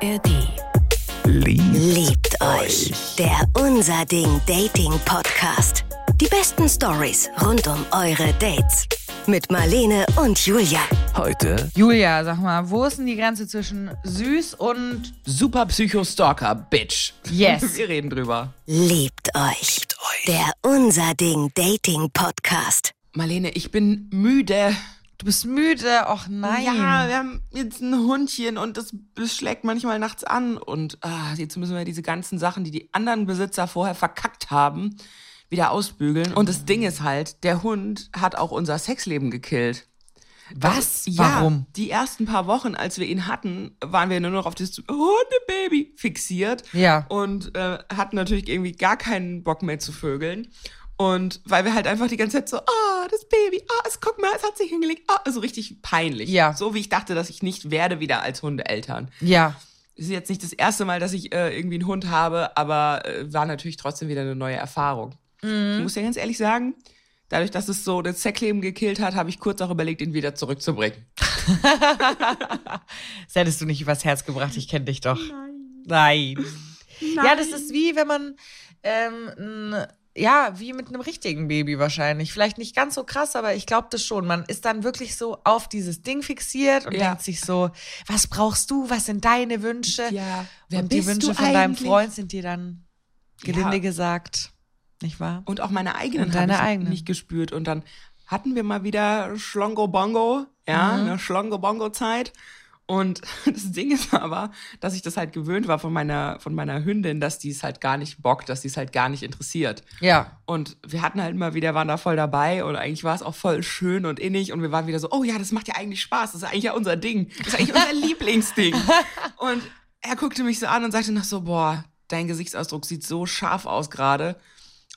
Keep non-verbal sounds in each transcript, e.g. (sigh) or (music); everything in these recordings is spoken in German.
ARD. Liebt, Liebt euch. Der Unser Ding Dating Podcast. Die besten Stories rund um eure Dates. Mit Marlene und Julia. heute Julia, sag mal, wo ist denn die Grenze zwischen süß und Super Psycho-Stalker, Bitch. Yes. (laughs) Wir reden drüber. Liebt euch. Der Unser Ding Dating Podcast. Marlene, ich bin müde. Du bist müde? Och nein. Ja, wir haben jetzt ein Hundchen und das, das schlägt manchmal nachts an. Und ah, jetzt müssen wir diese ganzen Sachen, die die anderen Besitzer vorher verkackt haben, wieder ausbügeln. Und das Ding ist halt, der Hund hat auch unser Sexleben gekillt. Was? Ja, Warum? Die ersten paar Wochen, als wir ihn hatten, waren wir nur noch auf das Hundebaby fixiert. Ja. Und äh, hatten natürlich irgendwie gar keinen Bock mehr zu vögeln. Und weil wir halt einfach die ganze Zeit so, ah, das Baby, ah, es, guck mal, es hat sich hingelegt, ah, also richtig peinlich. Ja. So wie ich dachte, dass ich nicht werde wieder als Hundeeltern. Ja. Ist jetzt nicht das erste Mal, dass ich äh, irgendwie einen Hund habe, aber äh, war natürlich trotzdem wieder eine neue Erfahrung. Mhm. Ich muss ja ganz ehrlich sagen, dadurch, dass es so das Sexleben gekillt hat, habe ich kurz auch überlegt, ihn wieder zurückzubringen. (laughs) Das hättest du nicht übers Herz gebracht, ich kenne dich doch. Nein. Ja, das ist wie wenn man, ähm, ja, wie mit einem richtigen Baby wahrscheinlich. Vielleicht nicht ganz so krass, aber ich glaube das schon. Man ist dann wirklich so auf dieses Ding fixiert und Ja. denkt sich so, was brauchst du, was sind deine Wünsche? Ja, wer und die Wünsche von deinem? Freund sind dir dann gelinde Ja. gesagt, nicht wahr? Und auch meine eigenen habe ich eigenen. nicht gespürt. Und dann hatten wir mal wieder Schlongo Bongo, ja, Mhm. eine Schlongo Bongo Zeit. Und (laughs) das Ding ist aber, dass ich das halt gewöhnt war von meiner, von meiner Hündin, dass die es halt gar nicht bockt, dass die es halt gar nicht interessiert. Ja. Und wir hatten halt immer wieder, waren da voll dabei und eigentlich war es auch voll schön und innig und wir waren wieder so, oh ja, das macht ja eigentlich Spaß, das ist eigentlich ja unser Ding, das ist eigentlich unser (laughs) Lieblingsding. (laughs) Und er guckte mich so an und sagte noch so, boah, dein Gesichtsausdruck sieht so scharf aus gerade.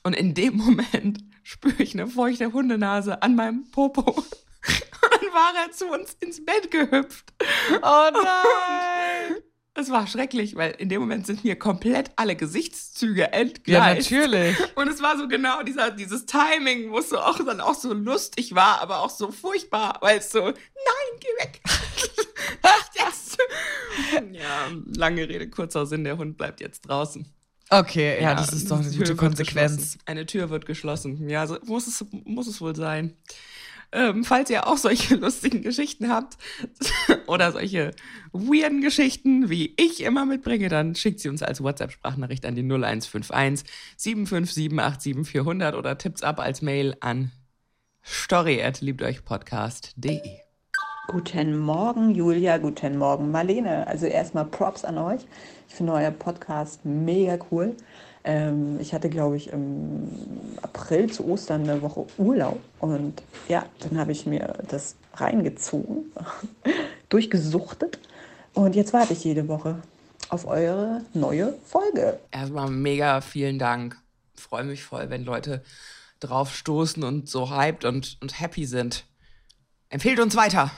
Und in dem Moment spüre ich eine feuchte Hundenase an meinem Popo. Und (laughs) dann war er zu uns ins Bett gehüpft. Oh (laughs) nein. Es war schrecklich, weil in dem Moment sind mir komplett alle Gesichtszüge entgleist. ja, natürlich. (laughs) Und es war so genau dieser, dieses Timing, wo es so auch dann auch so lustig war, aber auch so furchtbar, weil es so, nein, geh weg. Jetzt. Ja, lange Rede, kurzer Sinn, der Hund bleibt jetzt draußen. Okay, ja, das ist doch eine gute Konsequenz. Eine Tür wird geschlossen. Ja, so muss es, muss es wohl sein. Ähm, falls ihr auch solche (laughs) lustigen Geschichten habt (laughs) oder solche weirden Geschichten, wie ich immer mitbringe, dann schickt sie uns als WhatsApp-Sprachnachricht an die 0151 75787 400 oder tippt's ab als Mail an story@liebteuchpodcast.de. Guten Morgen, Julia. Guten Morgen, Marlene. Also erstmal Props an euch. Ich finde euer Podcast mega cool. Ähm, ich hatte, glaube ich, im April zu Ostern eine Woche Urlaub. Und ja, dann habe ich mir das reingezogen, (laughs) durchgesuchtet. Und jetzt warte ich jede Woche auf eure neue Folge. Erstmal mega vielen Dank. Freue mich voll, wenn Leute drauf stoßen und so hyped und, und happy sind. Empfehlt uns weiter.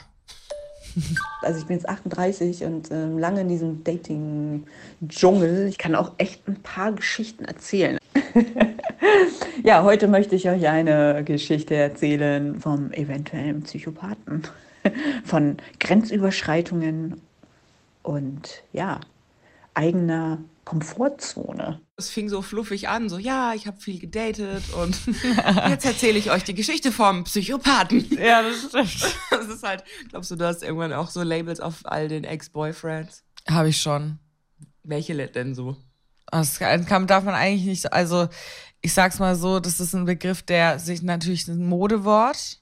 Also ich bin jetzt 38 und ähm, lange in diesem Dating-Dschungel. Ich kann auch echt ein paar Geschichten erzählen. (laughs) ja, heute möchte ich euch eine Geschichte erzählen vom eventuellen Psychopathen, (laughs) von Grenzüberschreitungen und ja, eigener Komfortzone. Es fing so fluffig an, so ja, ich habe viel gedatet und (laughs) jetzt erzähle ich euch die Geschichte vom Psychopathen. Ja, das stimmt. (laughs) Das ist halt, glaubst du, du hast irgendwann auch so Labels auf all den Ex-Boyfriends? Habe ich schon. Welche denn so? Das kann, darf man eigentlich nicht, so- also ich sag's mal so, das ist ein Begriff, der sich natürlich ein Modewort,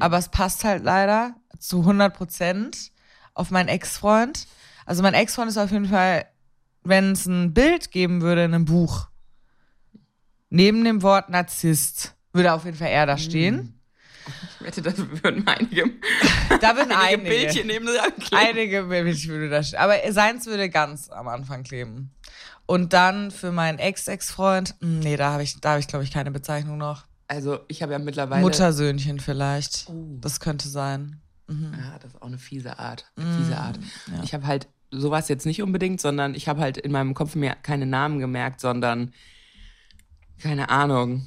aber es passt halt leider zu 100 Prozent auf meinen Ex-Freund. Also mein Ex-Freund ist auf jeden Fall, wenn es ein Bild geben würde in einem Buch, neben dem Wort Narzisst, würde auf jeden Fall er da stehen. Ich wette, da würden einige, Da würden einige einige, Bildchen neben dran kleben. einige Bildchen würde da stehen. Aber seins würde ganz am Anfang kleben. Und dann für meinen Ex-Ex-Freund, hm, nee, da habe ich, da habe ich, glaube ich, keine Bezeichnung noch. Also ich habe ja mittlerweile... Muttersöhnchen vielleicht. Oh. Das könnte sein. Ja, das ist auch eine fiese Art. Eine fiese Art. Ja. Ich habe halt sowas jetzt nicht unbedingt, sondern ich habe halt in meinem Kopf mir keine Namen gemerkt, sondern keine Ahnung.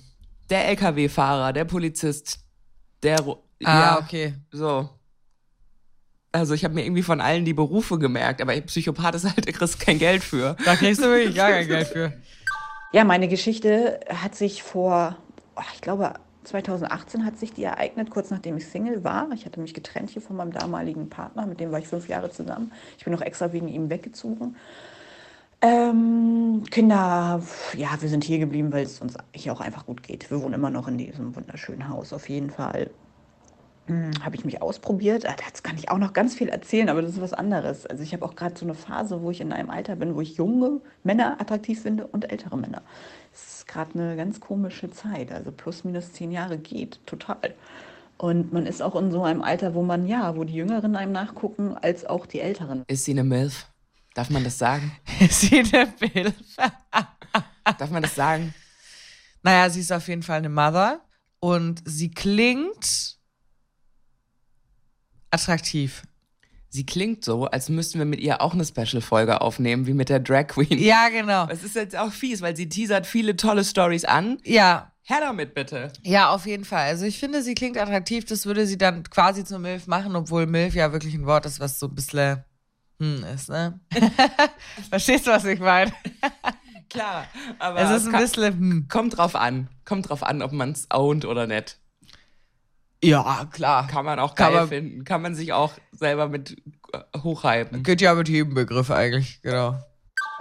Der LKW-Fahrer, der Polizist, der Ah, ja, okay. so. Also ich habe mir irgendwie von allen die Berufe gemerkt, aber Psychopath ist halt, du kriegst kein Geld für. Da kriegst du wirklich gar kein Geld für. Ja, meine Geschichte hat sich vor, ich glaube, 2018 hat sich die ereignet, kurz nachdem ich Single war. Ich hatte mich getrennt hier von meinem damaligen Partner, mit dem war ich fünf Jahre zusammen. Ich bin noch extra wegen ihm weggezogen. Ähm, Kinder, ja, wir sind hier geblieben, weil es uns hier auch einfach gut geht. Wir wohnen immer noch in diesem wunderschönen Haus, auf jeden Fall. Hm, habe ich mich ausprobiert. Dazu kann ich auch noch ganz viel erzählen, aber das ist was anderes. Also ich habe auch gerade so eine Phase, wo ich in einem Alter bin, wo ich junge Männer attraktiv finde und ältere Männer. Ist gerade eine ganz komische Zeit. Also plus minus zehn Jahre geht total. Und man ist auch in so einem Alter, wo man, ja, wo die Jüngeren einem nachgucken, als auch die Älteren. Ist sie eine Milf? Darf man das sagen? (laughs) Ist sie eine Bild? (laughs) Darf man das sagen? Naja, sie ist auf jeden Fall eine Mother und sie klingt attraktiv. Sie klingt so, als müssten wir mit ihr auch eine Special-Folge aufnehmen, wie mit der Drag Queen. Ja, genau. Es ist jetzt auch fies, weil sie teasert viele tolle Stories an. Ja, Her damit bitte. ja, auf jeden Fall. Also ich finde, sie klingt attraktiv. Das würde sie dann quasi zur Milf machen, obwohl Milf ja wirklich ein Wort ist, was so ein bisschen hm ist, ne? (laughs) Verstehst du, was ich meine? Klar, aber Es ist ein bisschen hm. kommt drauf an. Kommt drauf an, ob man es ownt oder nicht. Ja, klar. Kann man auch Kann geil man- finden. Kann man sich auch selber mit äh, hochhypen. Geht ja mit jedem Begriff eigentlich, genau.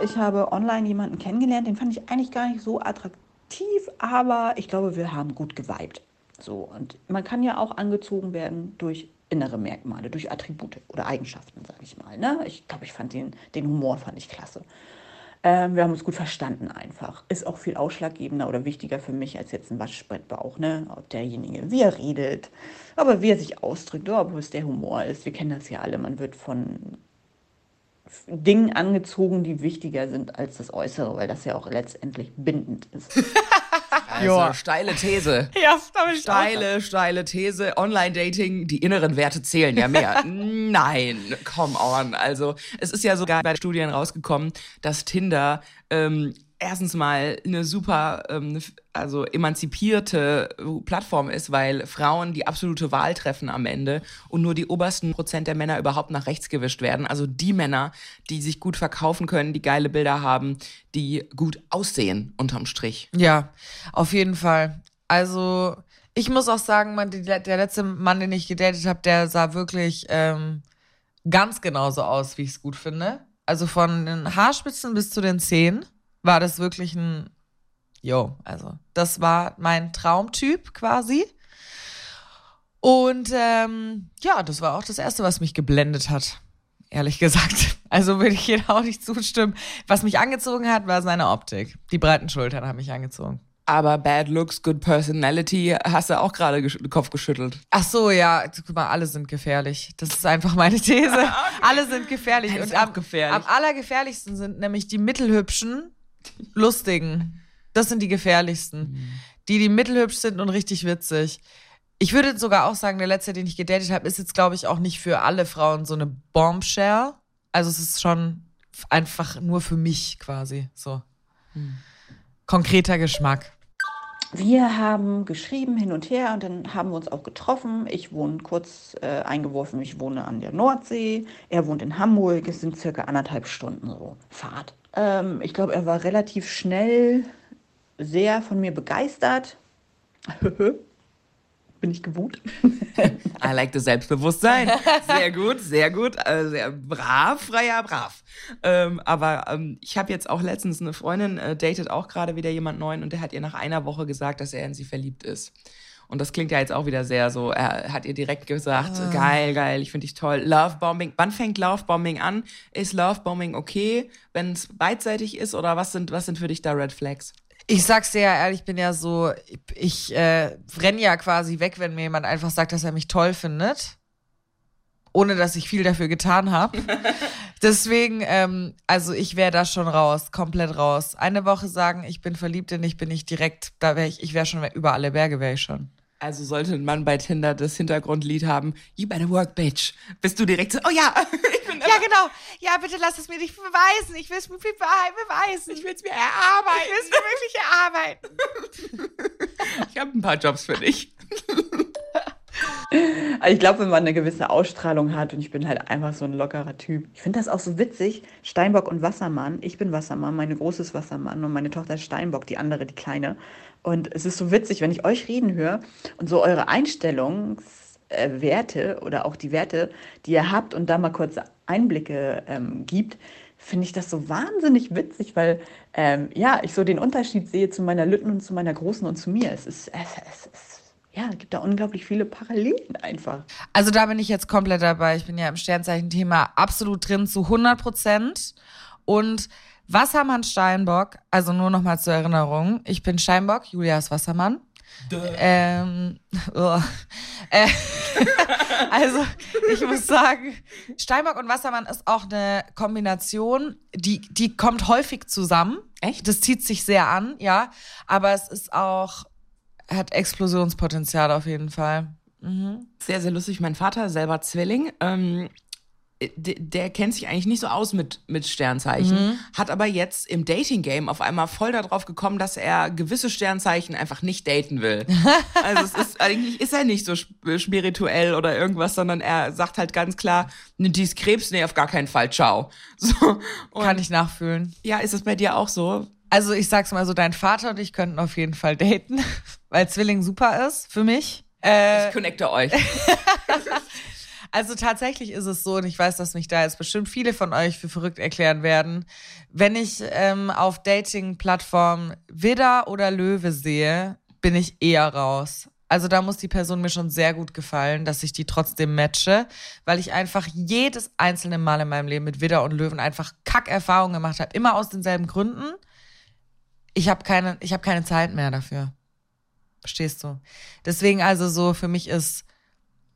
Ich habe online jemanden kennengelernt, den fand ich eigentlich gar nicht so attraktiv, aber ich glaube, wir haben gut geweibt. So, und man kann ja auch angezogen werden durch innere Merkmale, durch Attribute oder Eigenschaften, sage ich mal. Ne? Ich glaube, ich fand den, den Humor fand ich klasse. Ähm, wir haben uns gut verstanden einfach. Ist auch viel ausschlaggebender oder wichtiger für mich als jetzt ein Waschbrettbauch, ne? Ob derjenige, wie er redet, aber wie er sich ausdrückt, ob es der Humor ist. Wir kennen das ja alle. Man wird von Dingen angezogen, die wichtiger sind als das Äußere, weil das ja auch letztendlich bindend ist. (laughs) Also, Joa. steile These. (laughs) Ja, das ich Steile, steile These. Online-Dating, die inneren Werte zählen ja mehr. (laughs) Nein, come on. Also, es ist ja sogar bei Studien rausgekommen, dass Tinder ähm, erstens mal eine super, ähm, f- also emanzipierte äh, Plattform ist, weil Frauen die absolute Wahl treffen am Ende und nur die obersten Prozent der Männer überhaupt nach rechts gewischt werden. Also die Männer, die sich gut verkaufen können, die geile Bilder haben, die gut aussehen unterm Strich. Ja, auf jeden Fall. Also, ich muss auch sagen, man, die, der letzte Mann, den ich gedatet habe, der sah wirklich ähm, ganz genauso aus, wie ich es gut finde. Also von den Haarspitzen bis zu den Zehen war das wirklich ein, yo, also das war mein Traumtyp quasi. Und ähm, ja, das war auch das Erste, was mich geblendet hat, ehrlich gesagt. (laughs) Also würde ich hier auch nicht zustimmen. Was mich angezogen hat, war seine Optik. Die breiten Schultern haben mich angezogen. Aber Bad Looks, Good Personality hast du auch gerade den Kopf geschüttelt. Ach so, ja, guck mal, alle sind gefährlich. Das ist einfach meine These. (laughs) Alle sind gefährlich. Und am, gefährlich. am allergefährlichsten sind nämlich die mittelhübschen, lustigen. Das sind die gefährlichsten. Die, die mittelhübsch sind und richtig witzig. Ich würde sogar auch sagen, der letzte, den ich gedatet habe, ist jetzt, glaube ich, auch nicht für alle Frauen so eine Bombshell. Also es ist schon einfach nur für mich quasi so. Konkreter Geschmack. Wir haben geschrieben hin und her und dann haben wir uns auch getroffen. Ich wohne kurz äh, eingeworfen, ich wohne an der Nordsee. Er wohnt in Hamburg. Es sind circa anderthalb Stunden so Fahrt. Ähm, ich glaube, er war relativ schnell sehr von mir begeistert. (laughs) Bin ich gewohnt. (laughs) I like das Selbstbewusstsein. Sehr gut, sehr gut. Äh, sehr brav, ja, brav. Ähm, aber ähm, ich habe jetzt auch letztens eine Freundin, äh, datet auch gerade wieder jemand neuen und der hat ihr nach einer Woche gesagt, dass er in sie verliebt ist. Und das klingt ja jetzt auch wieder sehr so, er hat ihr direkt gesagt, geil, geil, ich finde dich toll. Lovebombing, wann fängt Lovebombing an? Ist Lovebombing okay, wenn es beidseitig ist oder was sind, was sind für dich da Red Flags? Ich sag's dir ja ehrlich, ich bin ja so, ich, ich äh, renn ja quasi weg, wenn mir jemand einfach sagt, dass er mich toll findet. Ohne dass ich viel dafür getan habe. (laughs) Deswegen, ähm, also ich wäre da schon raus, komplett raus. Eine Woche sagen, ich bin verliebt in dich, bin ich direkt, da wäre ich, ich wäre schon über alle Berge, wäre ich schon. Also sollte ein Mann bei Tinder das Hintergrundlied haben, you better work, bitch. Bist du direkt so, oh ja, (laughs) ich bin Ja, genau. Ja, bitte lass es mir nicht beweisen. Ich will es mir beweisen. ich will es mir erarbeiten. Ich will es mir wirklich erarbeiten. (laughs) Ich habe ein paar Jobs für dich. (laughs) Also ich glaube, wenn man eine gewisse Ausstrahlung hat und ich bin halt einfach so ein lockerer Typ. Ich finde das auch so witzig. Steinbock und Wassermann. Ich bin Wassermann, meine große ist Wassermann und meine Tochter ist Steinbock, die andere, die kleine. Und es ist so witzig, wenn ich euch reden höre und so eure Einstellungswerte oder auch die Werte, die ihr habt und da mal kurze Einblicke ähm, gibt, finde ich das so wahnsinnig witzig, weil ähm, ja, ich so den Unterschied sehe zu meiner Lütten und zu meiner Großen und zu mir. Es ist, es, es, es ja, es gibt da unglaublich viele Parallelen einfach. Also da bin ich jetzt komplett dabei. Ich bin ja im Sternzeichen-Thema absolut drin zu 100 Prozent. Und Wassermann Steinbock, also nur noch mal zur Erinnerung, ich bin Steinbock, Julia ist Wassermann. Ähm, (laughs) oh. äh, (laughs) also ich muss sagen, Steinbock und Wassermann ist auch eine Kombination, die, die kommt häufig zusammen. Echt? Das zieht sich sehr an, ja. Aber es ist auch, hat Explosionspotenzial auf jeden Fall. Sehr, sehr lustig. Mein Vater, selber Zwilling, ähm, der, der kennt sich eigentlich nicht so aus mit, mit Sternzeichen, hat aber jetzt im Dating-Game auf einmal voll darauf gekommen, dass er gewisse Sternzeichen einfach nicht daten will. (laughs) also es ist, eigentlich ist er nicht so sp- spirituell oder irgendwas, sondern er sagt halt ganz klar, ne, die ist Krebs, nee, auf gar keinen Fall, ciao. (laughs) So, Kann ich nachfühlen. ja, ist das bei dir auch so? Also ich sag's mal so, dein Vater und ich könnten auf jeden Fall daten, (laughs) weil Zwilling super ist für mich. Äh, Ich connecte euch. (laughs) also tatsächlich ist es so, und ich weiß, dass mich da jetzt bestimmt viele von euch für verrückt erklären werden, wenn ich ähm, auf Dating-Plattformen Widder oder Löwe sehe, bin ich eher raus. Also da muss die Person mir schon sehr gut gefallen, dass ich die trotzdem matche, weil ich einfach jedes einzelne Mal in meinem Leben mit Widder und Löwen einfach Kackerfahrungen gemacht habe, immer aus denselben Gründen. Ich habe keine, ich habe keine Zeit mehr dafür. Verstehst du? Deswegen also so für mich ist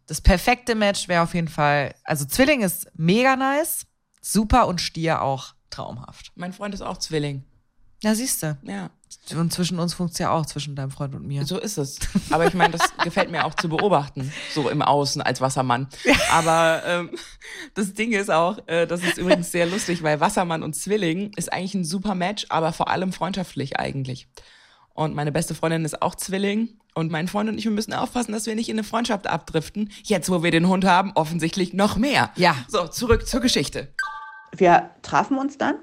das perfekte Match wäre auf jeden Fall, also Zwilling ist mega nice, super und Stier auch traumhaft. Mein Freund ist auch Zwilling. Ja, siehst du. Ja. Und zwischen uns funkt's ja auch, zwischen deinem Freund und mir. So ist es. Aber ich meine, das (laughs) gefällt mir auch zu beobachten, so im Außen als Wassermann. Aber ähm, das Ding ist auch, äh, das ist übrigens sehr lustig, weil Wassermann und Zwilling ist eigentlich ein super Match, aber vor allem freundschaftlich eigentlich. Und meine beste Freundin ist auch Zwilling. Und mein Freund und ich, wir müssen aufpassen, dass wir nicht in eine Freundschaft abdriften. Jetzt, wo wir den Hund haben, offensichtlich noch mehr. Ja. So, zurück zur Geschichte. Wir trafen uns dann.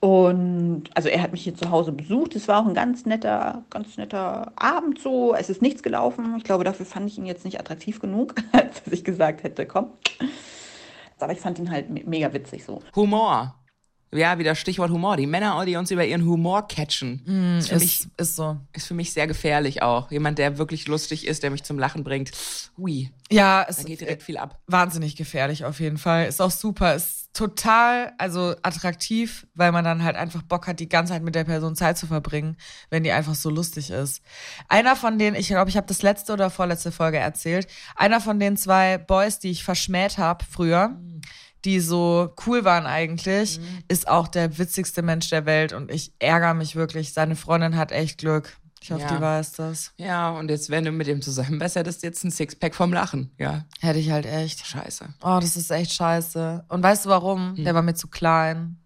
Und also er hat mich hier zu Hause besucht. Es war auch ein ganz netter, ganz netter Abend so. Es ist nichts gelaufen. Ich glaube, dafür fand ich ihn jetzt nicht attraktiv genug, (laughs) als dass ich gesagt hätte, komm. Aber ich fand ihn halt me- mega witzig so. Humor. Ja, wieder Stichwort Humor. Die Männer, die uns über ihren Humor catchen. ist, für mich, Ist, ist so. ist für mich sehr gefährlich auch. Jemand, der wirklich lustig ist, der mich zum Lachen bringt. Hui, Ja, es da geht direkt viel ab. wahnsinnig gefährlich auf jeden Fall. Ist auch super. Ist total, also attraktiv, weil man dann halt einfach Bock hat, die ganze Zeit mit der Person Zeit zu verbringen, wenn die einfach so lustig ist. Einer von denen, ich glaube, ich habe das letzte oder vorletzte Folge erzählt, einer von den zwei Boys, die ich verschmäht habe früher, die so cool waren eigentlich, ist auch der witzigste Mensch der Welt und ich ärgere mich wirklich. Seine Freundin hat echt Glück. Ich hoffe, Ja. die weiß das. Ja, und jetzt, wenn du mit dem zusammen bist, hättest du jetzt ein Sixpack vom Lachen. Ja, Hätte ich halt echt. scheiße. Oh, das ist echt scheiße. Und weißt du warum? Der war mir zu klein.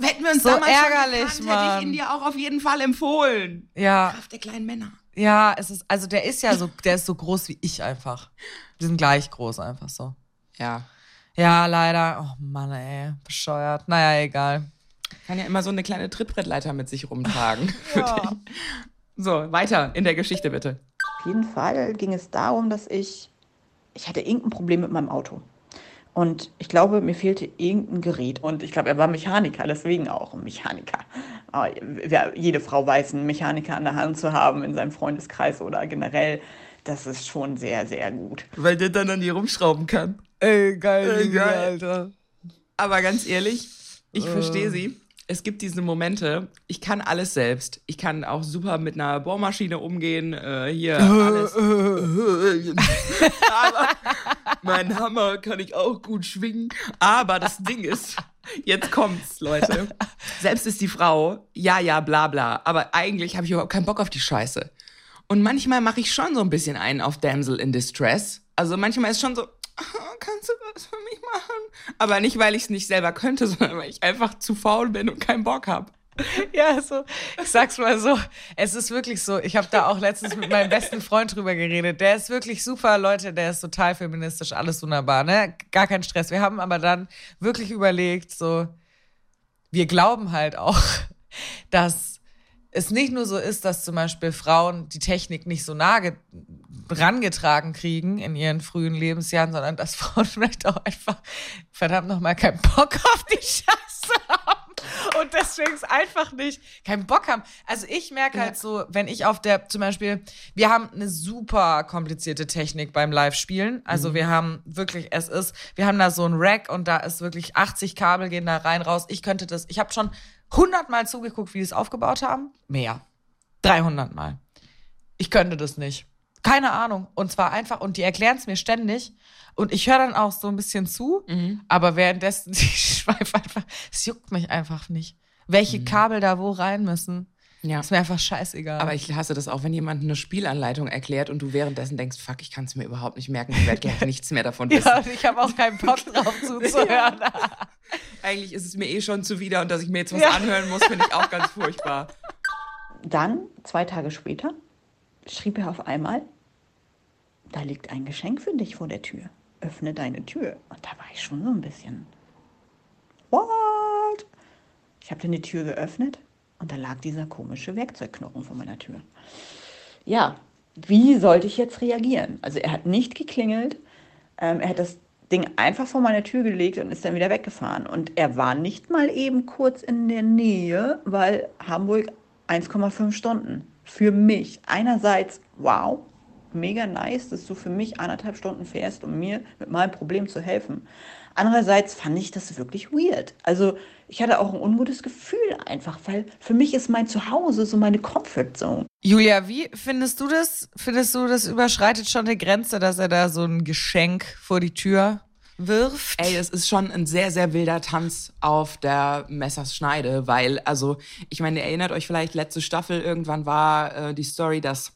Hätten wir uns So damals ärgerlich, schon gekannt, hätte ich ihn dir auch auf jeden Fall empfohlen. Ja, Kraft der kleinen Männer. ja, es ist, also der ist ja so, der ist so groß wie ich einfach. Wir sind gleich groß einfach so. Ja. Ja, leider. Oh Mann, ey, bescheuert. Naja, egal. Kann ja immer so eine kleine Trittbrettleiter mit sich rumtragen. (laughs) Wirklich. So, weiter in der Geschichte bitte. Auf jeden Fall ging es darum, dass ich, ich hatte irgendein Problem mit meinem Auto. Und ich glaube, mir fehlte irgendein Gerät. Und ich glaube, er war Mechaniker, deswegen auch ein Mechaniker. Aber jede Frau weiß, einen Mechaniker an der Hand zu haben in seinem Freundeskreis oder generell, das ist schon sehr, sehr gut. Weil der dann an die rumschrauben kann. Ey, geil, Ey, geil. Alter. Aber ganz ehrlich, ich verstehe sie. Es gibt diese Momente, ich kann alles selbst. Ich kann auch super mit einer Bohrmaschine umgehen, äh, hier (laughs) alles. Aber mein Hammer kann ich auch gut schwingen. Aber das Ding ist, jetzt kommt's, Leute. Selbst ist die Frau, ja, ja, bla, bla. Aber eigentlich habe ich überhaupt keinen Bock auf die Scheiße. Und manchmal mache ich schon so ein bisschen einen auf Damsel in Distress. Also manchmal ist schon so, "Ah, kannst du was für mich machen? Aber nicht, weil ich es nicht selber könnte, (laughs) sondern weil ich einfach zu faul bin und keinen Bock hab. (laughs) Ja, also ich sag's mal so, es ist wirklich so, ich habe da auch letztens mit meinem besten Freund drüber geredet. Der ist wirklich super, Leute, der ist total feministisch, alles wunderbar, ne? Gar kein Stress. Wir haben aber dann wirklich überlegt, so, wir glauben halt auch, (laughs) dass es nicht nur so ist, dass zum Beispiel Frauen die Technik nicht so nah rangetragen kriegen in ihren frühen Lebensjahren, sondern dass (laughs) Frauen vielleicht auch einfach verdammt nochmal keinen Bock auf die Scheiße haben und deswegen es einfach nicht keinen Bock haben. Also ich merke halt so, wenn ich auf der, zum Beispiel, wir haben eine super komplizierte Technik beim Live-Spielen. Also mhm. wir haben wirklich, es ist, wir haben da so ein Rack und da ist wirklich 80 Kabel gehen da rein, raus. Ich könnte das, ich habe schon 100 Mal zugeguckt, wie die es aufgebaut haben. Mehr. 300 Mal. Ich könnte das nicht. Keine Ahnung. Und zwar einfach, und die erklären es mir ständig. Und ich höre dann auch so ein bisschen zu, mhm. aber währenddessen, (laughs) ich schweife einfach, es juckt mich einfach nicht. Welche mhm. Kabel da wo rein müssen. Ja. Ist mir einfach scheißegal. Aber ich hasse das auch, wenn jemand eine Spielanleitung erklärt und du währenddessen denkst, fuck, ich kann es mir überhaupt nicht merken, ich werde gleich (laughs) nichts mehr davon wissen. ja, ich habe auch keinen Bock drauf (laughs) zuzuhören. Eigentlich ist es mir eh schon zuwider und dass ich mir jetzt was ja. anhören muss, finde ich auch ganz furchtbar. Dann, zwei Tage später, schrieb er auf einmal, da liegt ein Geschenk für dich vor der Tür. Öffne deine Tür. Und da war ich schon so ein bisschen, what? Ich habe dann die Tür geöffnet und da lag dieser komische Werkzeugknochen vor meiner Tür. Ja, wie sollte ich jetzt reagieren? Also er hat nicht geklingelt, ähm, er hat das Ding einfach vor meine Tür gelegt und ist dann wieder weggefahren. Und er war nicht mal eben kurz in der Nähe, weil Hamburg 1,5 Stunden. Für mich einerseits, wow, mega nice, dass du für mich anderthalb Stunden fährst, um mir mit meinem Problem zu helfen. Andererseits fand ich das wirklich weird. Also ich hatte auch ein ungutes Gefühl einfach, weil für mich ist mein Zuhause so meine Comfort Zone. Julia, wie findest du das? Findest du, das überschreitet schon eine Grenze, dass er da so ein Geschenk vor die Tür wirft? Ey, es ist schon ein sehr, sehr wilder Tanz auf der Messerschneide, weil, also, ich meine, ihr erinnert euch vielleicht, letzte Staffel irgendwann war äh, die Story, dass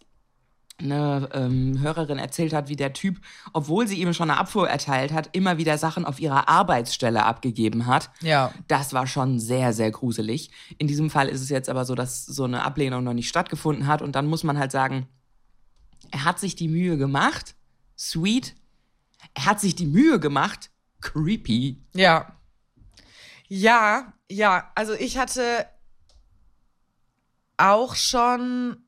eine ähm, Hörerin erzählt hat, wie der Typ, obwohl sie ihm schon eine Abfuhr erteilt hat, immer wieder Sachen auf ihrer Arbeitsstelle abgegeben hat. Ja. Das war schon sehr, sehr gruselig. In diesem Fall ist es jetzt aber so, dass so eine Ablehnung noch nicht stattgefunden hat. Und dann muss man halt sagen, er hat sich die Mühe gemacht. Sweet. Er hat sich die Mühe gemacht. Creepy. Ja. Ja, ja. Also ich hatte auch schon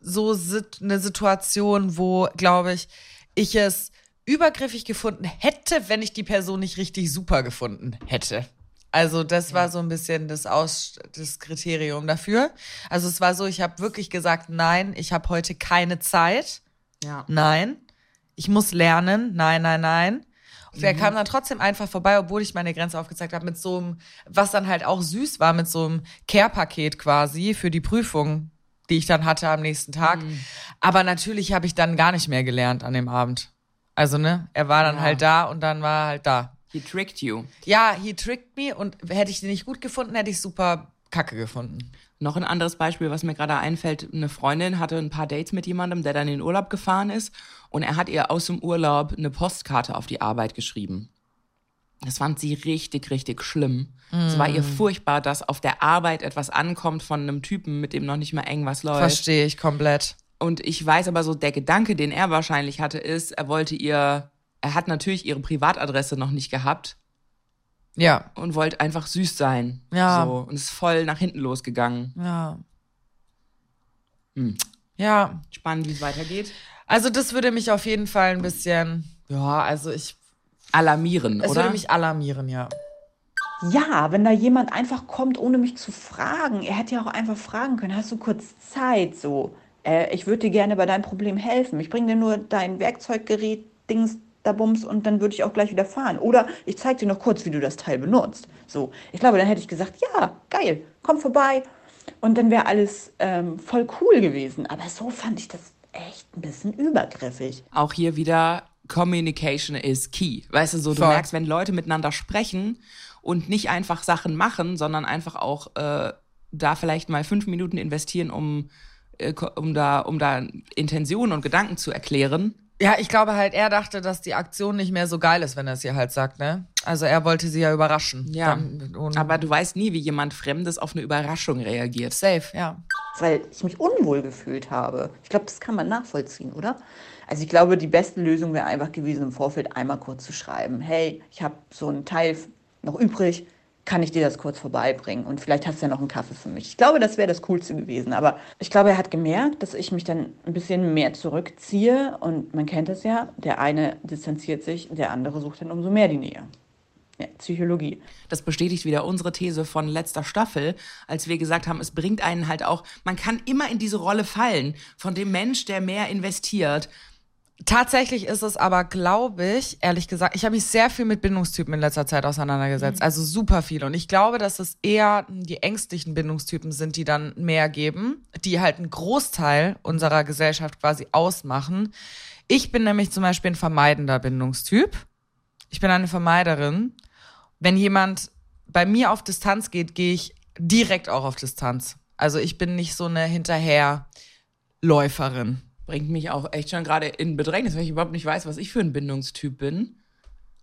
so eine Situation, wo, glaube ich, ich es übergriffig gefunden hätte, wenn ich die Person nicht richtig super gefunden hätte. Also das war so ein bisschen das, Aus das Kriterium dafür. Also es war so, ich habe wirklich gesagt, nein, ich habe heute keine Zeit. Ja. Nein, ich muss lernen. Nein, nein, nein. Und er mhm. kam dann trotzdem einfach vorbei, obwohl ich meine Grenze aufgezeigt habe, mit so einem, was dann halt auch süß war, mit so einem Care-Paket quasi für die Prüfung die ich dann hatte am nächsten Tag. Mhm. Aber natürlich habe ich dann gar nicht mehr gelernt an dem Abend. Also, ne, er war dann ja. halt da und dann war er halt da. He tricked you. Ja, he tricked me und hätte ich den nicht gut gefunden, hätte ich super kacke gefunden. Noch ein anderes Beispiel, was mir gerade einfällt. Eine Freundin hatte ein paar Dates mit jemandem, der dann in den Urlaub gefahren ist und er hat ihr aus dem Urlaub eine Postkarte auf die Arbeit geschrieben. Das fand sie richtig, richtig schlimm. Es war ihr mm. furchtbar, dass auf der Arbeit etwas ankommt von einem Typen, mit dem noch nicht mal eng was läuft. Verstehe ich komplett. Und ich weiß aber so, der Gedanke, den er wahrscheinlich hatte, ist, er wollte ihr, er hat natürlich ihre Privatadresse noch nicht gehabt. Ja. Und wollte einfach süß sein. Ja. So. Und ist voll nach hinten losgegangen. Ja. Hm. Ja. Spannend, wie es weitergeht. Also, das würde mich auf jeden Fall ein bisschen, ja, also ich alarmieren, es oder? Es würde mich alarmieren, ja. Ja, wenn da jemand einfach kommt, ohne mich zu fragen. Er hätte ja auch einfach fragen können, hast du kurz Zeit so? Äh, ich würde dir gerne bei deinem Problem helfen. Ich bringe dir nur dein Werkzeuggerät, Dings, da Bums und dann würde ich auch gleich wieder fahren. Oder ich zeige dir noch kurz, wie du das Teil benutzt. So, ich glaube, dann hätte ich gesagt, ja, geil, komm vorbei. Und dann wäre alles ähm, voll cool gewesen. Aber so fand ich das echt ein bisschen übergriffig. Auch hier wieder Communication is key. Weißt du, so du Voll. merkst, wenn Leute miteinander sprechen und nicht einfach Sachen machen, sondern einfach auch äh, da vielleicht mal fünf Minuten investieren, um, äh, um, da, um da Intentionen und Gedanken zu erklären. Ja, ich glaube halt, er dachte, dass die Aktion nicht mehr so geil ist, wenn er es ihr halt sagt, ne? Also er wollte sie ja überraschen. Ja. Dann- Aber du weißt nie, wie jemand Fremdes auf eine Überraschung reagiert. safe, ja. weil ich mich unwohl gefühlt habe. Ich glaube, das kann man nachvollziehen, oder? Also ich glaube, die beste Lösung wäre einfach gewesen, im Vorfeld einmal kurz zu schreiben, hey, ich habe so einen Teil noch übrig, kann ich dir das kurz vorbeibringen? Und vielleicht hast du ja noch einen Kaffee für mich. Ich glaube, das wäre das Coolste gewesen. Aber ich glaube, er hat gemerkt, dass ich mich dann ein bisschen mehr zurückziehe. Und man kennt es ja, der eine distanziert sich, der andere sucht dann umso mehr die Nähe. Ja, Psychologie. Das bestätigt wieder unsere These von letzter Staffel, als wir gesagt haben, es bringt einen halt auch, man kann immer in diese Rolle fallen von dem Mensch, der mehr investiert. Tatsächlich ist es aber, glaube ich, ehrlich gesagt, ich habe mich sehr viel mit Bindungstypen in letzter Zeit auseinandergesetzt. Also super viel. Und ich glaube, dass es eher die ängstlichen Bindungstypen sind, die dann mehr geben, die halt einen Großteil unserer Gesellschaft quasi ausmachen. Ich bin nämlich zum Beispiel ein vermeidender Bindungstyp. Ich bin eine Vermeiderin. Wenn jemand bei mir auf Distanz geht, gehe ich direkt auch auf Distanz. Also ich bin nicht so eine Hinterherläuferin. Bringt mich auch echt schon gerade in Bedrängnis, weil ich überhaupt nicht weiß, was ich für ein Bindungstyp bin.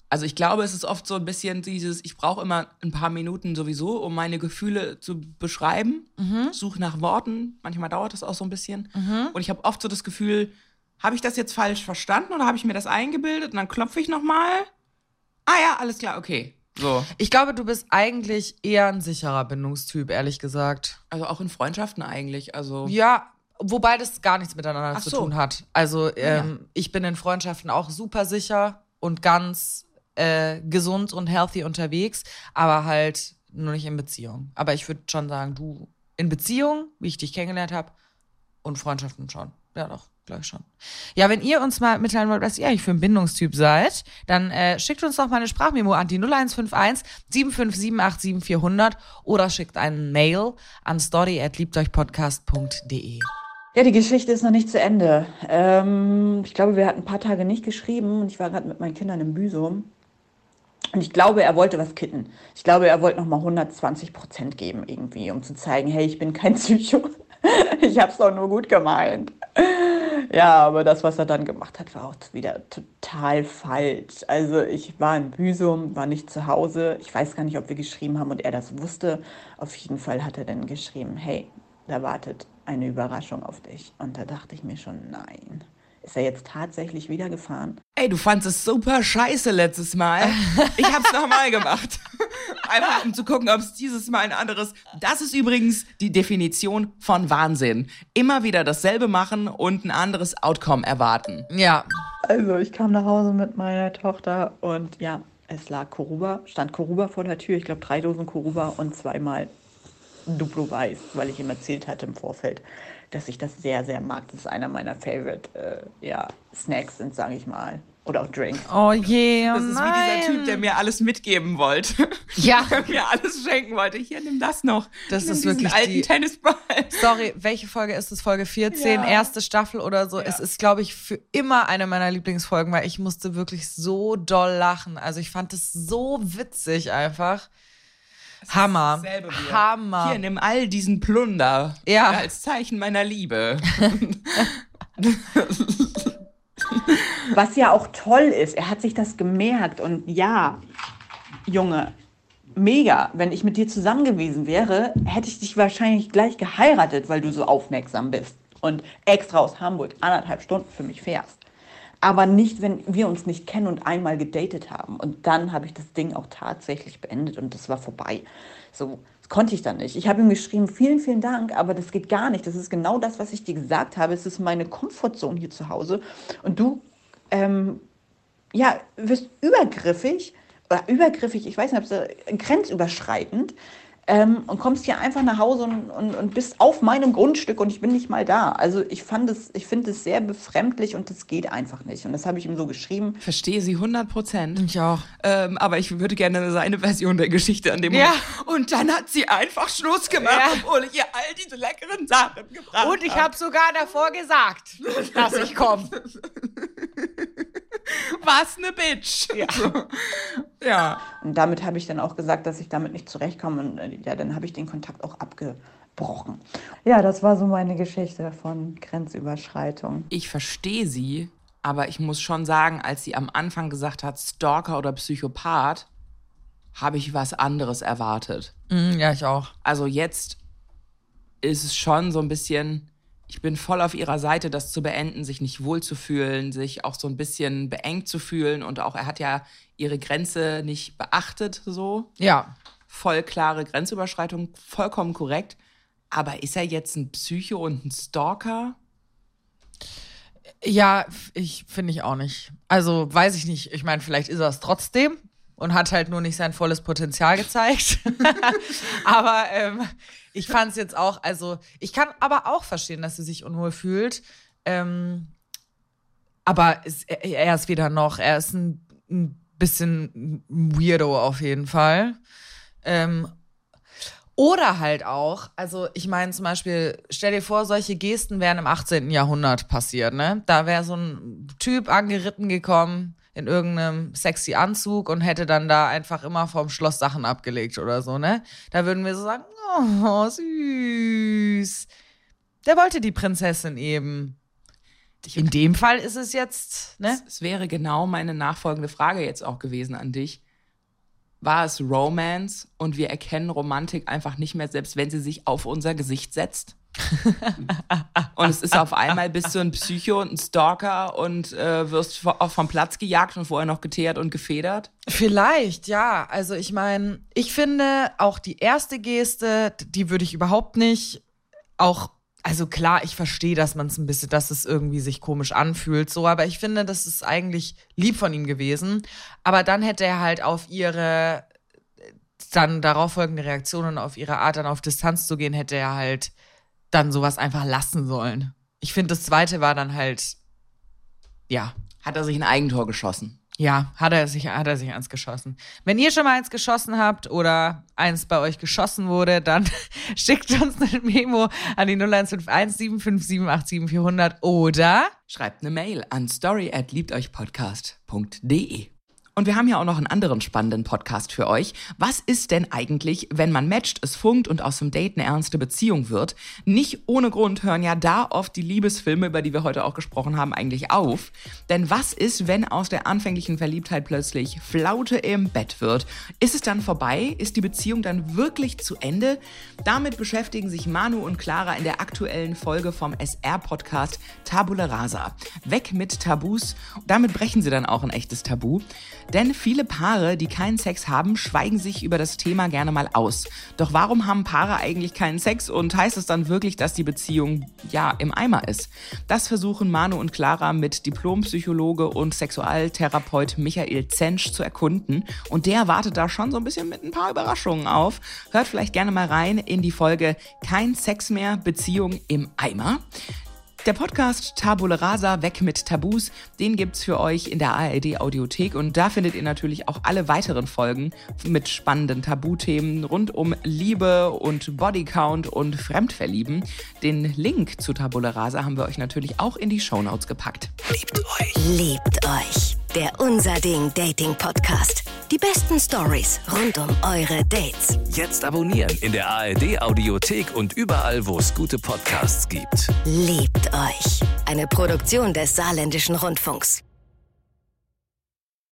Also ich glaube, es ist oft so ein bisschen dieses, ich brauche immer ein paar Minuten sowieso, um meine Gefühle zu beschreiben. Suche nach Worten. Manchmal dauert das auch so ein bisschen. Und ich habe oft so das Gefühl, habe ich das jetzt falsch verstanden oder habe ich mir das eingebildet? Und dann klopfe ich nochmal. Ah ja, alles klar, okay. So. Ich glaube, du bist eigentlich eher ein sicherer Bindungstyp, ehrlich gesagt. Also auch in Freundschaften eigentlich. Also Ja, wobei das gar nichts miteinander Ach zu so. tun hat. Also ähm, ich bin in Freundschaften auch super sicher und ganz äh, gesund und healthy unterwegs, aber halt nur nicht in Beziehung. Aber ich würde schon sagen, du in Beziehung, wie ich dich kennengelernt habe, und Freundschaften schon. Ja, doch, glaube ich schon. Ja, wenn ihr uns mal mitteilen wollt, was ihr eigentlich für ein Bindungstyp seid, dann äh, schickt uns doch mal eine Sprachmemo an die 0151 757 400 oder schickt einen Mail an story@liebteuchpodcast.de. Ja, die Geschichte ist noch nicht zu Ende. Ähm, ich glaube, wir hatten ein paar Tage nicht geschrieben und ich war gerade mit meinen Kindern im Büsum. Und ich glaube, er wollte was kitten. Ich glaube, er wollte nochmal 120 Prozent geben irgendwie, um zu zeigen, hey, ich bin kein (laughs) Psycho. ich hab's doch nur gut gemeint. Ja, aber das, was er dann gemacht hat, war auch wieder total falsch. Also ich war in Büsum, war nicht zu Hause. Ich weiß gar nicht, ob wir geschrieben haben und er das wusste. Auf jeden Fall hat er dann geschrieben, hey, da wartet eine Überraschung auf dich. Und da dachte ich mir schon, nein. Ist er jetzt tatsächlich wieder gefahren? Ey, du fandest es super scheiße letztes Mal. (laughs) Ich hab's nochmal gemacht. Einfach um zu gucken, ob es dieses Mal ein anderes. Das ist übrigens die Definition von Wahnsinn. Immer wieder dasselbe machen und ein anderes Outcome erwarten. Ja, Also ich kam nach Hause mit meiner Tochter und ja, es lag Koruba, stand Koruba vor der Tür. Ich glaube drei Dosen Koruba und zweimal Duplo Weiß, weil ich ihm erzählt hatte im Vorfeld, dass ich das sehr, sehr mag. Das ist einer meiner Favorite äh, ja, Snacks sind, sage ich mal. Oder auch Drinks. Oh je, oh Das ist nein. wie dieser Typ, der mir alles mitgeben wollte. (laughs) Ja. Der mir alles schenken wollte. Hier, nimm das noch. Das nimm ist wirklich alten die- Tennisball. Sorry, welche Folge ist es? Folge 14, Ja. erste Staffel oder so. Es ist, glaube ich, für immer eine meiner Lieblingsfolgen, weil ich musste wirklich so doll lachen. Also ich fand es so witzig einfach. Hammer. Hammer. Hier, nimm all diesen Plunder. Ja. Als Zeichen meiner Liebe. (laughs) Was ja auch toll ist, er hat sich das gemerkt und ja, Junge, mega. Wenn ich mit dir zusammen gewesen wäre, hätte ich dich wahrscheinlich gleich geheiratet, weil du so aufmerksam bist und extra aus Hamburg anderthalb Stunden für mich fährst. Aber nicht, wenn wir uns nicht kennen und einmal gedatet haben. Und dann habe ich das Ding auch tatsächlich beendet und das war vorbei. So, das konnte ich dann nicht. Ich habe ihm geschrieben, vielen, vielen Dank, aber das geht gar nicht. Das ist genau das, was ich dir gesagt habe. Es ist meine Komfortzone hier zu Hause. Und du ähm, ja, wirst übergriffig, oder übergriffig, ich weiß nicht, ob es grenzüberschreitend, ähm, und kommst hier einfach nach Hause und, und, und bist auf meinem Grundstück und ich bin nicht mal da. Also ich fand es, ich finde es sehr befremdlich und das geht einfach nicht. Und das habe ich ihm so geschrieben. Verstehe sie 100 Prozent. Ich auch. Ähm, aber ich würde gerne seine Version der Geschichte an dem Ja. Moment. Und dann hat sie einfach Schluss gemacht, Ja. obwohl ich ihr all diese leckeren Sachen gebracht Und ich habe. habe sogar davor gesagt, dass ich komme. (laughs) Was ne Bitch. Ja. (laughs) ja. Und damit habe ich dann auch gesagt, dass ich damit nicht zurechtkomme. Und äh, ja, dann habe ich den Kontakt auch abgebrochen. Ja, das war so meine Geschichte von Grenzüberschreitung. Ich verstehe sie, aber ich muss schon sagen, als sie am Anfang gesagt hat, Stalker oder Psychopath, habe ich was anderes erwartet. Mm, ja, ich auch. Also jetzt ist es schon so ein bisschen, ich bin voll auf ihrer Seite, das zu beenden, sich nicht wohlzufühlen, sich auch so ein bisschen beengt zu fühlen. Und auch er hat ja ihre Grenze nicht beachtet, so. Ja. Voll klare Grenzüberschreitung, vollkommen korrekt. Aber ist er jetzt ein Psycho und ein Stalker? Ja, ich finde ich auch nicht. Also weiß ich nicht. Ich meine, vielleicht ist er es trotzdem und hat halt nur nicht sein volles Potenzial gezeigt. (laughs) aber ähm, ich fand es jetzt auch, also ich kann aber auch verstehen, dass sie sich unwohl fühlt. Ähm, aber es, er, ist weder noch, er ist ein, ein bisschen weirdo auf jeden Fall. Ähm, oder halt auch, also ich meine zum Beispiel, stell dir vor, solche Gesten wären im 18. Jahrhundert passiert, ne? Da wäre so ein Typ angeritten gekommen in irgendeinem sexy Anzug und hätte dann da einfach immer vom Schloss Sachen abgelegt oder so, ne? Da würden wir so sagen, oh, süß. Der wollte die Prinzessin eben. In dem Fall ist es jetzt, ne? Es wäre genau meine nachfolgende Frage jetzt auch gewesen an dich war es Romance und wir erkennen Romantik einfach nicht mehr, selbst wenn sie sich auf unser Gesicht setzt. (laughs) und es ist auf einmal bist du ein Psycho und ein Stalker und äh, wirst auch vom Platz gejagt und vorher noch geteert und gefedert? Vielleicht, ja. Also ich meine, ich finde auch die erste Geste, die würde ich überhaupt nicht auch also klar, ich verstehe, dass man es ein bisschen, dass es irgendwie sich komisch anfühlt, so, aber ich finde, das ist eigentlich lieb von ihm gewesen. Aber dann hätte er halt auf ihre dann darauf folgende Reaktionen auf ihre Art, dann auf Distanz zu gehen, hätte er halt dann sowas einfach lassen sollen. Ich finde, das zweite war dann halt, ja. Hat er sich ein Eigentor geschossen? Ja, hat er sich, hat er sich eins geschossen. Wenn ihr schon mal eins geschossen habt oder eins bei euch geschossen wurde, dann (laughs) schickt uns eine Memo an die 0151 757 400 oder schreibt eine Mail an story at liebteuchpodcast.de. Und wir haben ja auch noch einen anderen spannenden Podcast für euch. Was ist denn eigentlich, wenn man matcht, es funkt und aus dem Date eine ernste Beziehung wird? Nicht ohne Grund hören ja da oft die Liebesfilme, über die wir heute auch gesprochen haben, eigentlich auf. Denn was ist, wenn aus der anfänglichen Verliebtheit plötzlich Flaute im Bett wird? Ist es dann vorbei? Ist die Beziehung dann wirklich zu Ende? Damit beschäftigen sich Manu und Clara in der aktuellen Folge vom SR-Podcast Tabula Rasa. Weg mit Tabus. Damit brechen sie dann auch ein echtes Tabu. Denn viele Paare, die keinen Sex haben, schweigen sich über das Thema gerne mal aus. Doch warum haben Paare eigentlich keinen Sex und heißt es dann wirklich, dass die Beziehung ja im Eimer ist? Das versuchen Manu und Clara mit Diplompsychologe und Sexualtherapeut Michael Zensch zu erkunden. Und der wartet da schon so ein bisschen mit ein paar Überraschungen auf. Hört vielleicht gerne mal rein in die Folge Kein Sex mehr, Beziehung im Eimer. Der Podcast Tabula Rasa, weg mit Tabus, den gibt's für euch in der ARD Audiothek und da findet ihr natürlich auch alle weiteren Folgen mit spannenden Tabuthemen rund um Liebe und Bodycount und Fremdverlieben. Den Link zu Tabula Rasa haben wir euch natürlich auch in die Shownotes gepackt. Liebt euch. Liebt euch. Der Unser Ding Dating Podcast. Die besten Stories rund um eure Dates. Jetzt abonnieren in der ARD Audiothek und überall, wo es gute Podcasts gibt. Liebt euch. Eine Produktion des Saarländischen Rundfunks.